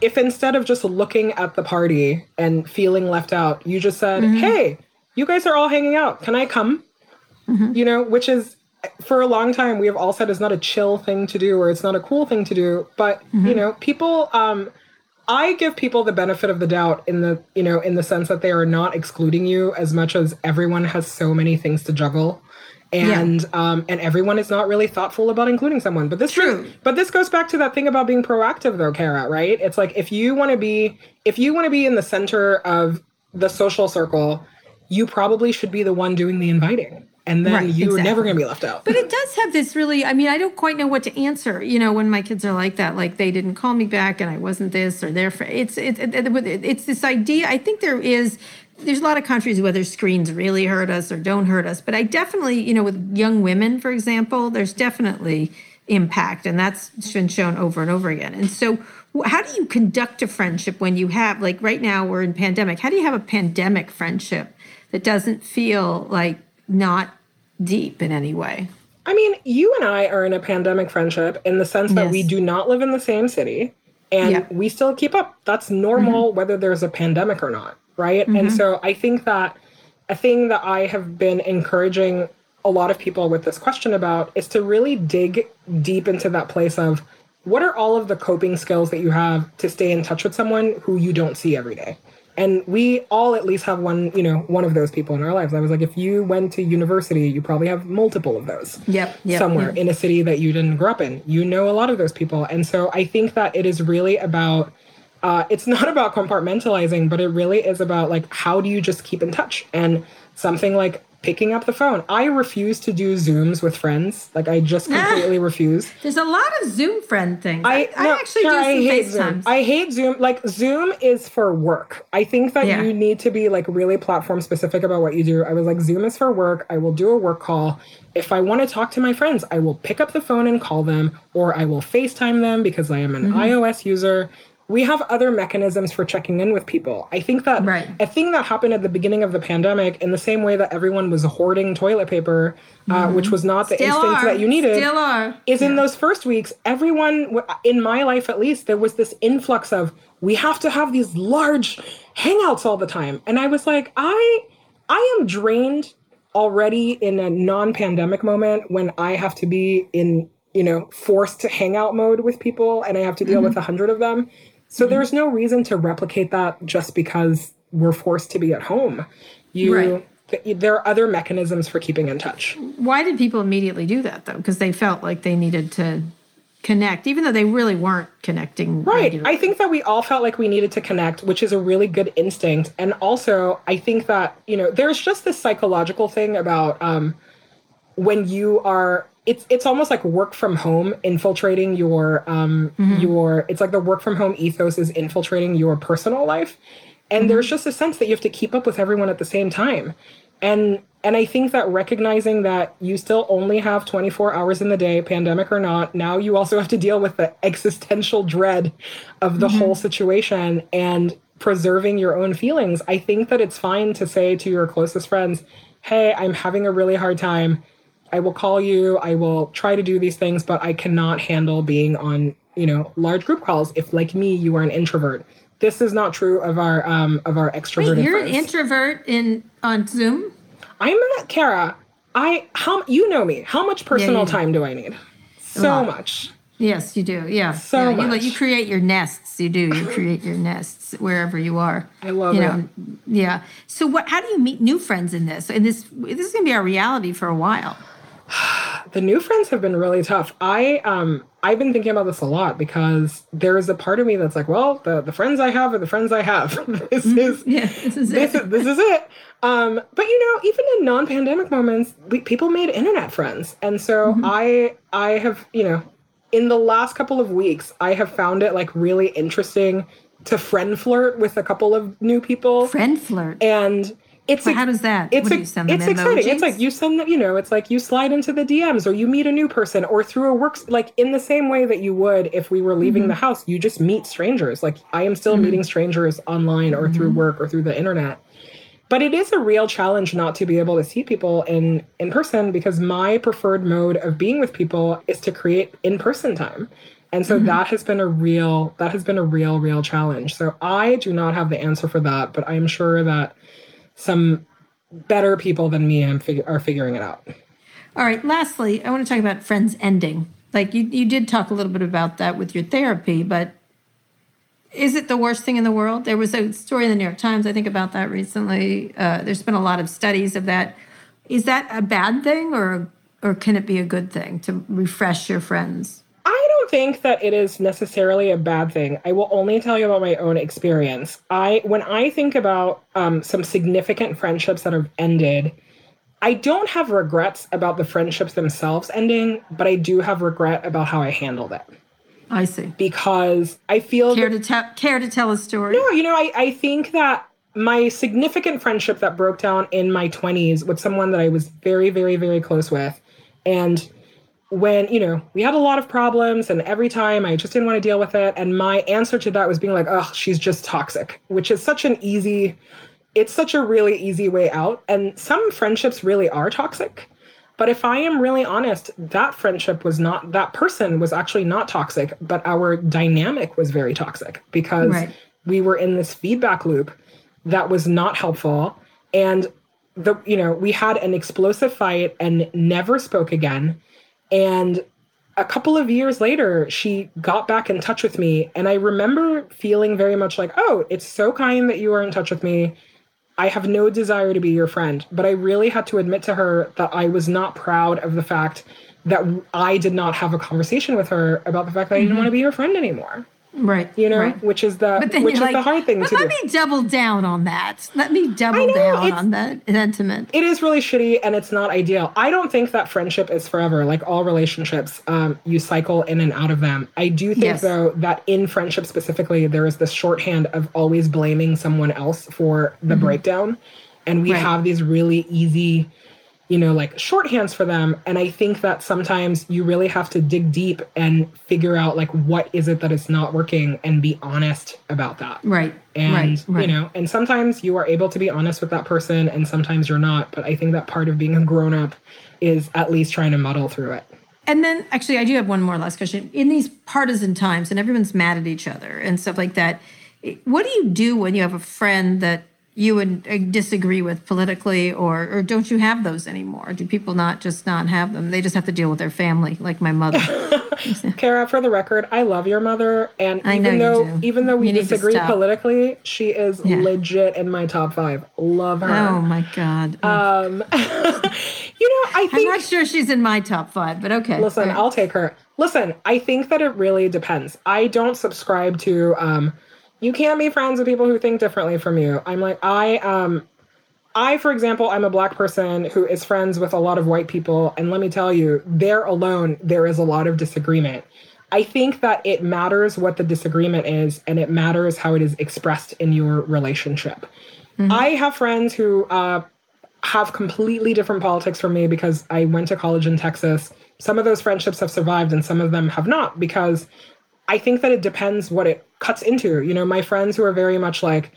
if instead of just looking at the party and feeling left out, you just said, mm-hmm. "Hey, you guys are all hanging out. Can I come?" Mm-hmm. You know, which is for a long time we have all said it's not a chill thing to do or it's not a cool thing to do but mm-hmm. you know people um I give people the benefit of the doubt in the, you know, in the sense that they are not excluding you as much as everyone has so many things to juggle. And yeah. um and everyone is not really thoughtful about including someone. But this True. but this goes back to that thing about being proactive though, Kara, right? It's like if you want to be if you want to be in the center of the social circle, you probably should be the one doing the inviting and then right, you're exactly. never going to be left out. But it does have this really, I mean, I don't quite know what to answer, you know, when my kids are like that, like they didn't call me back and I wasn't this or there for it's it's it, it, it's this idea. I think there is there's a lot of countries whether screens really hurt us or don't hurt us, but I definitely, you know, with young women, for example, there's definitely impact and that's been shown over and over again. And so how do you conduct a friendship when you have like right now we're in pandemic. How do you have a pandemic friendship that doesn't feel like not deep in any way. I mean, you and I are in a pandemic friendship in the sense that yes. we do not live in the same city and yeah. we still keep up. That's normal mm-hmm. whether there's a pandemic or not, right? Mm-hmm. And so I think that a thing that I have been encouraging a lot of people with this question about is to really dig deep into that place of what are all of the coping skills that you have to stay in touch with someone who you don't see every day? and we all at least have one you know one of those people in our lives i was like if you went to university you probably have multiple of those yep, yep somewhere yep. in a city that you didn't grow up in you know a lot of those people and so i think that it is really about uh, it's not about compartmentalizing but it really is about like how do you just keep in touch and something like picking up the phone. I refuse to do Zooms with friends. Like I just completely refuse. There's a lot of Zoom friend things. I, I, no, actually do I hate Zoom. I hate Zoom. Like Zoom is for work. I think that yeah. you need to be like really platform specific about what you do. I was like Zoom is for work. I will do a work call. If I want to talk to my friends, I will pick up the phone and call them or I will FaceTime them because I am an mm-hmm. iOS user we have other mechanisms for checking in with people. I think that right. a thing that happened at the beginning of the pandemic, in the same way that everyone was hoarding toilet paper, uh, mm-hmm. which was not the Still instinct are. that you needed, Still are. is yeah. in those first weeks, everyone, in my life at least, there was this influx of, we have to have these large hangouts all the time. And I was like, I, I am drained already in a non-pandemic moment when I have to be in you know forced to hangout mode with people and i have to deal mm-hmm. with a hundred of them so mm-hmm. there's no reason to replicate that just because we're forced to be at home. You right. th- there are other mechanisms for keeping in touch. Why did people immediately do that though? Because they felt like they needed to connect even though they really weren't connecting right regularly. i think that we all felt like we needed to connect which is a really good instinct and also i think that you know there's just this psychological thing about um, when you are it's it's almost like work from home infiltrating your um mm-hmm. your it's like the work from home ethos is infiltrating your personal life and mm-hmm. there's just a sense that you have to keep up with everyone at the same time and and i think that recognizing that you still only have 24 hours in the day pandemic or not now you also have to deal with the existential dread of the mm-hmm. whole situation and preserving your own feelings i think that it's fine to say to your closest friends hey i'm having a really hard time I will call you, I will try to do these things, but I cannot handle being on, you know, large group calls if like me, you are an introvert. This is not true of our um of our extroverted Wait, you're friends. an introvert in on Zoom? I'm not Kara. I how you know me. How much personal yeah, time do I need? So much. Yes, you do. Yeah. So yeah, much. You, you, create your nests. You do. You create your nests wherever you are. I love you it. Know, yeah. So what? How do you meet new friends in this? And this this is going to be our reality for a while the new friends have been really tough. I um I've been thinking about this a lot because there is a part of me that's like, well, the, the friends I have are the friends I have. this mm-hmm. is yeah, this is this it. Is, this is it. Um, but you know, even in non-pandemic moments, we, people made internet friends, and so mm-hmm. I I have you know, in the last couple of weeks, I have found it like really interesting to friend flirt with a couple of new people. Friend flirt. And it's well, how does that? It's a, it's exciting. It's like you send the, you know, it's like you slide into the DMs or you meet a new person or through a works like in the same way that you would if we were leaving mm-hmm. the house. You just meet strangers. Like I am still mm-hmm. meeting strangers online or mm-hmm. through work or through the internet. But it is a real challenge not to be able to see people in in person because my preferred mode of being with people is to create in person time. And so mm-hmm. that has been a real that has been a real real challenge. So I do not have the answer for that, but I am sure that some better people than me fig- are figuring it out. All right. Lastly, I want to talk about friends ending. Like you, you did talk a little bit about that with your therapy, but is it the worst thing in the world? There was a story in the New York Times, I think, about that recently. Uh, there's been a lot of studies of that. Is that a bad thing, or or can it be a good thing to refresh your friends? I don't think that it is necessarily a bad thing. I will only tell you about my own experience. I when I think about um, some significant friendships that have ended, I don't have regrets about the friendships themselves ending, but I do have regret about how I handled it. I see. Because I feel care that, to tell care to tell a story. No, you know, I, I think that my significant friendship that broke down in my 20s with someone that I was very, very, very close with. And when, you know, we had a lot of problems and every time I just didn't want to deal with it. And my answer to that was being like, oh, she's just toxic, which is such an easy, it's such a really easy way out. And some friendships really are toxic. But if I am really honest, that friendship was not, that person was actually not toxic, but our dynamic was very toxic because right. we were in this feedback loop that was not helpful. And the, you know, we had an explosive fight and never spoke again. And a couple of years later, she got back in touch with me. And I remember feeling very much like, oh, it's so kind that you are in touch with me. I have no desire to be your friend. But I really had to admit to her that I was not proud of the fact that I did not have a conversation with her about the fact that. I didn't mm-hmm. want to be her friend anymore. Right. You know, right. which is the which is like, the hard thing to let do. Let me double down on that. Let me double know, down on that sentiment. It is really shitty and it's not ideal. I don't think that friendship is forever. Like all relationships, um, you cycle in and out of them. I do think yes. though that in friendship specifically, there is this shorthand of always blaming someone else for the mm-hmm. breakdown. And we right. have these really easy you know, like shorthands for them. And I think that sometimes you really have to dig deep and figure out like what is it that is not working and be honest about that. Right. And right, right. you know, and sometimes you are able to be honest with that person and sometimes you're not. But I think that part of being a grown up is at least trying to muddle through it. And then actually I do have one more last question. In these partisan times and everyone's mad at each other and stuff like that, what do you do when you have a friend that you would uh, disagree with politically or or don't you have those anymore? Do people not just not have them? They just have to deal with their family like my mother. Kara for the record i love your mother and I even though even though we disagree politically she is yeah. legit in my top five. Love her. Oh my god. Um you know i think i'm not sure she's in my top five but okay. Listen right. i'll take her. Listen i think that it really depends. I don't subscribe to um you can't be friends with people who think differently from you. I'm like, I um I, for example, I'm a black person who is friends with a lot of white people, and let me tell you, there alone, there is a lot of disagreement. I think that it matters what the disagreement is, and it matters how it is expressed in your relationship. Mm-hmm. I have friends who uh, have completely different politics from me because I went to college in Texas. Some of those friendships have survived, and some of them have not because I think that it depends what it cuts into. You know, my friends who are very much like,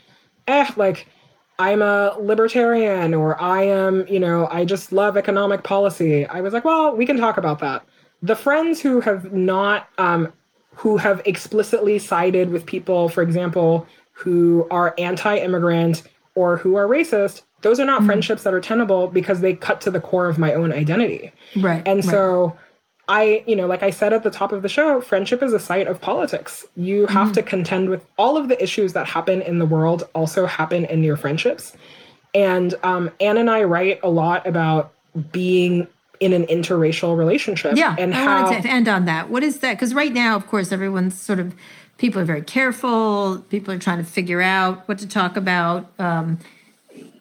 eh, like I'm a libertarian or I am, you know, I just love economic policy. I was like, well, we can talk about that. The friends who have not, um, who have explicitly sided with people, for example, who are anti immigrant or who are racist, those are not mm-hmm. friendships that are tenable because they cut to the core of my own identity. Right. And right. so I, you know, like I said at the top of the show, friendship is a site of politics. You have mm-hmm. to contend with all of the issues that happen in the world, also happen in your friendships. And um, Ann and I write a lot about being in an interracial relationship. Yeah, and I how wanted to end on that. What is that? Because right now, of course, everyone's sort of people are very careful. People are trying to figure out what to talk about. Um,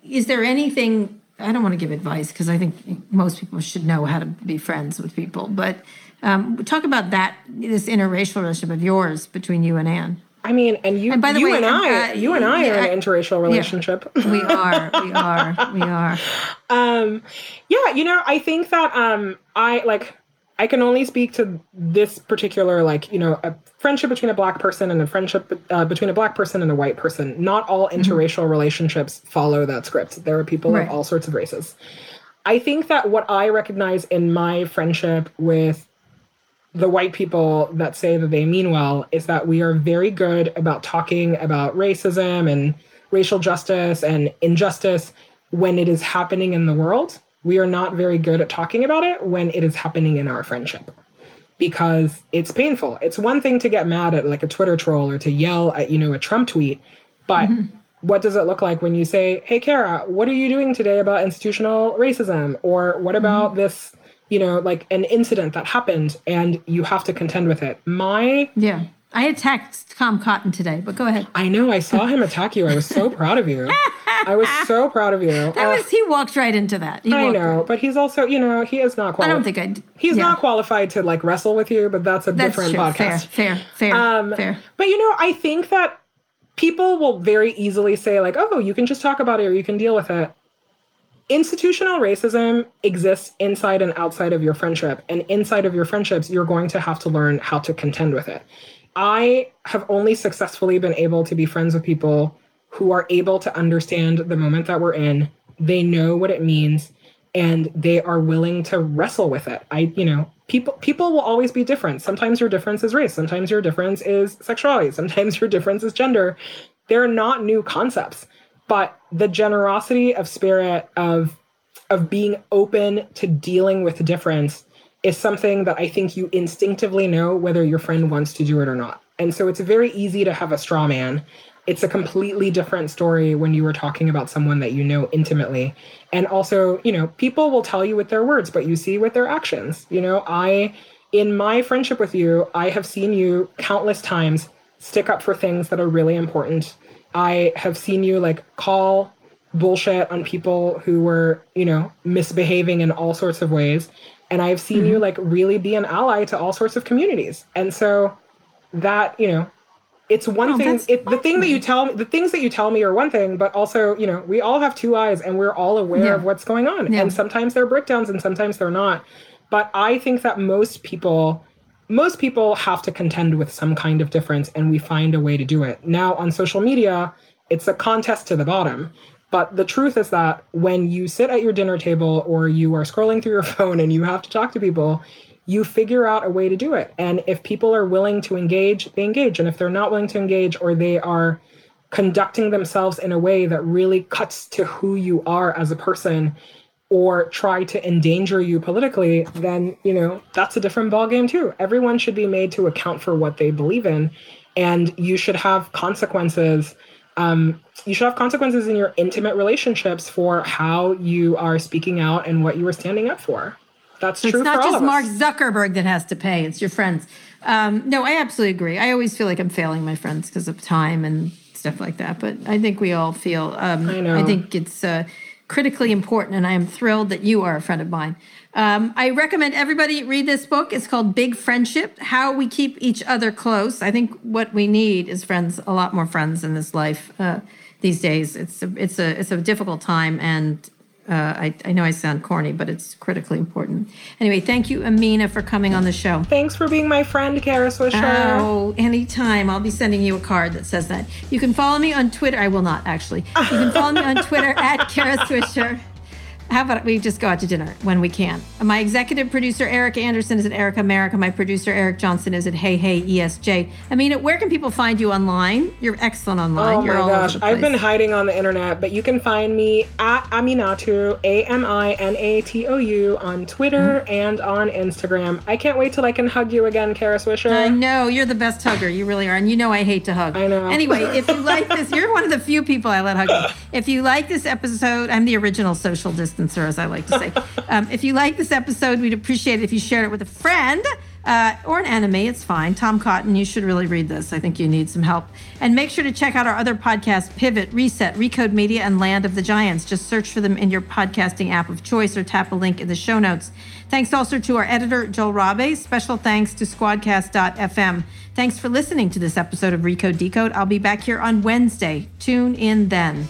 is there anything I don't want to give advice because I think most people should know how to be friends with people. But um, talk about that this interracial relationship of yours between you and Ann. I mean, and you, and by the you way, and I, uh, you and I yeah, are in an interracial relationship. Yeah, we are, we are, we are. Um, yeah, you know, I think that um, I like I can only speak to this particular, like, you know, a friendship between a black person and a friendship uh, between a black person and a white person. Not all mm-hmm. interracial mm-hmm. relationships follow that script. There are people right. of all sorts of races. I think that what I recognize in my friendship with the white people that say that they mean well is that we are very good about talking about racism and racial justice and injustice when it is happening in the world we are not very good at talking about it when it is happening in our friendship because it's painful. It's one thing to get mad at like a Twitter troll or to yell at, you know, a Trump tweet, but mm-hmm. what does it look like when you say, "Hey Kara, what are you doing today about institutional racism?" or "What about mm-hmm. this, you know, like an incident that happened and you have to contend with it." My Yeah. I attacked Tom Cotton today, but go ahead. I know. I saw him attack you. I was so proud of you. I was so proud of you. That uh, was he walked right into that. He I know, right. but he's also, you know, he is not qualified. I don't think I. He's yeah. not qualified to like wrestle with you, but that's a that's different true. podcast. Fair, fair, fair, um, fair. But you know, I think that people will very easily say like, "Oh, you can just talk about it or you can deal with it." Institutional racism exists inside and outside of your friendship, and inside of your friendships, you're going to have to learn how to contend with it. I have only successfully been able to be friends with people who are able to understand the moment that we're in. They know what it means and they are willing to wrestle with it. I, you know, people people will always be different. Sometimes your difference is race, sometimes your difference is sexuality, sometimes your difference is gender. They're not new concepts, but the generosity of spirit of of being open to dealing with difference is something that I think you instinctively know whether your friend wants to do it or not. And so it's very easy to have a straw man. It's a completely different story when you are talking about someone that you know intimately. And also, you know, people will tell you with their words, but you see with their actions. You know, I, in my friendship with you, I have seen you countless times stick up for things that are really important. I have seen you like call bullshit on people who were, you know, misbehaving in all sorts of ways and I've seen mm-hmm. you like really be an ally to all sorts of communities. And so that, you know, it's one oh, thing it, the thing that you tell me the things that you tell me are one thing but also you know we all have two eyes and we're all aware yeah. of what's going on yeah. and sometimes they're breakdowns and sometimes they're not but i think that most people most people have to contend with some kind of difference and we find a way to do it now on social media it's a contest to the bottom but the truth is that when you sit at your dinner table or you are scrolling through your phone and you have to talk to people, you figure out a way to do it. And if people are willing to engage, they engage. And if they're not willing to engage or they are conducting themselves in a way that really cuts to who you are as a person or try to endanger you politically, then, you know, that's a different ballgame too. Everyone should be made to account for what they believe in. And you should have consequences um, you should have consequences in your intimate relationships for how you are speaking out and what you are standing up for. That's true. It's not just Mark Zuckerberg that has to pay; it's your friends. Um, no, I absolutely agree. I always feel like I'm failing my friends because of time and stuff like that. But I think we all feel. Um, I know. I think it's uh, critically important, and I am thrilled that you are a friend of mine. Um, I recommend everybody read this book. It's called Big Friendship How We Keep Each Other Close. I think what we need is friends, a lot more friends in this life uh, these days. It's a, it's, a, it's a difficult time, and uh, I, I know I sound corny, but it's critically important. Anyway, thank you, Amina, for coming on the show. Thanks for being my friend, Kara Swisher. Oh, anytime. I'll be sending you a card that says that. You can follow me on Twitter. I will not, actually. You can follow me on Twitter at Kara Swisher. How about we just go out to dinner when we can? My executive producer, Erica Anderson, is at Eric America. My producer, Eric Johnson, is at Hey Hey ESJ. I mean, where can people find you online? You're excellent online. Oh You're my gosh. I've been hiding on the internet, but you can find me at Aminatou, A M I N A T O U, on Twitter mm-hmm. and on Instagram. I can't wait till I can hug you again, Kara Swisher. I know. You're the best hugger. You really are. And you know I hate to hug. I know. Anyway, if you like this, you're one of the few people I let hug. If you like this episode, I'm the original social distancer as I like to say. um, if you like this episode, we'd appreciate it if you shared it with a friend uh, or an enemy. It's fine. Tom Cotton, you should really read this. I think you need some help. And make sure to check out our other podcasts Pivot, Reset, Recode Media, and Land of the Giants. Just search for them in your podcasting app of choice or tap a link in the show notes. Thanks also to our editor, Joel Rabe. Special thanks to Squadcast.fm. Thanks for listening to this episode of Recode Decode. I'll be back here on Wednesday. Tune in then.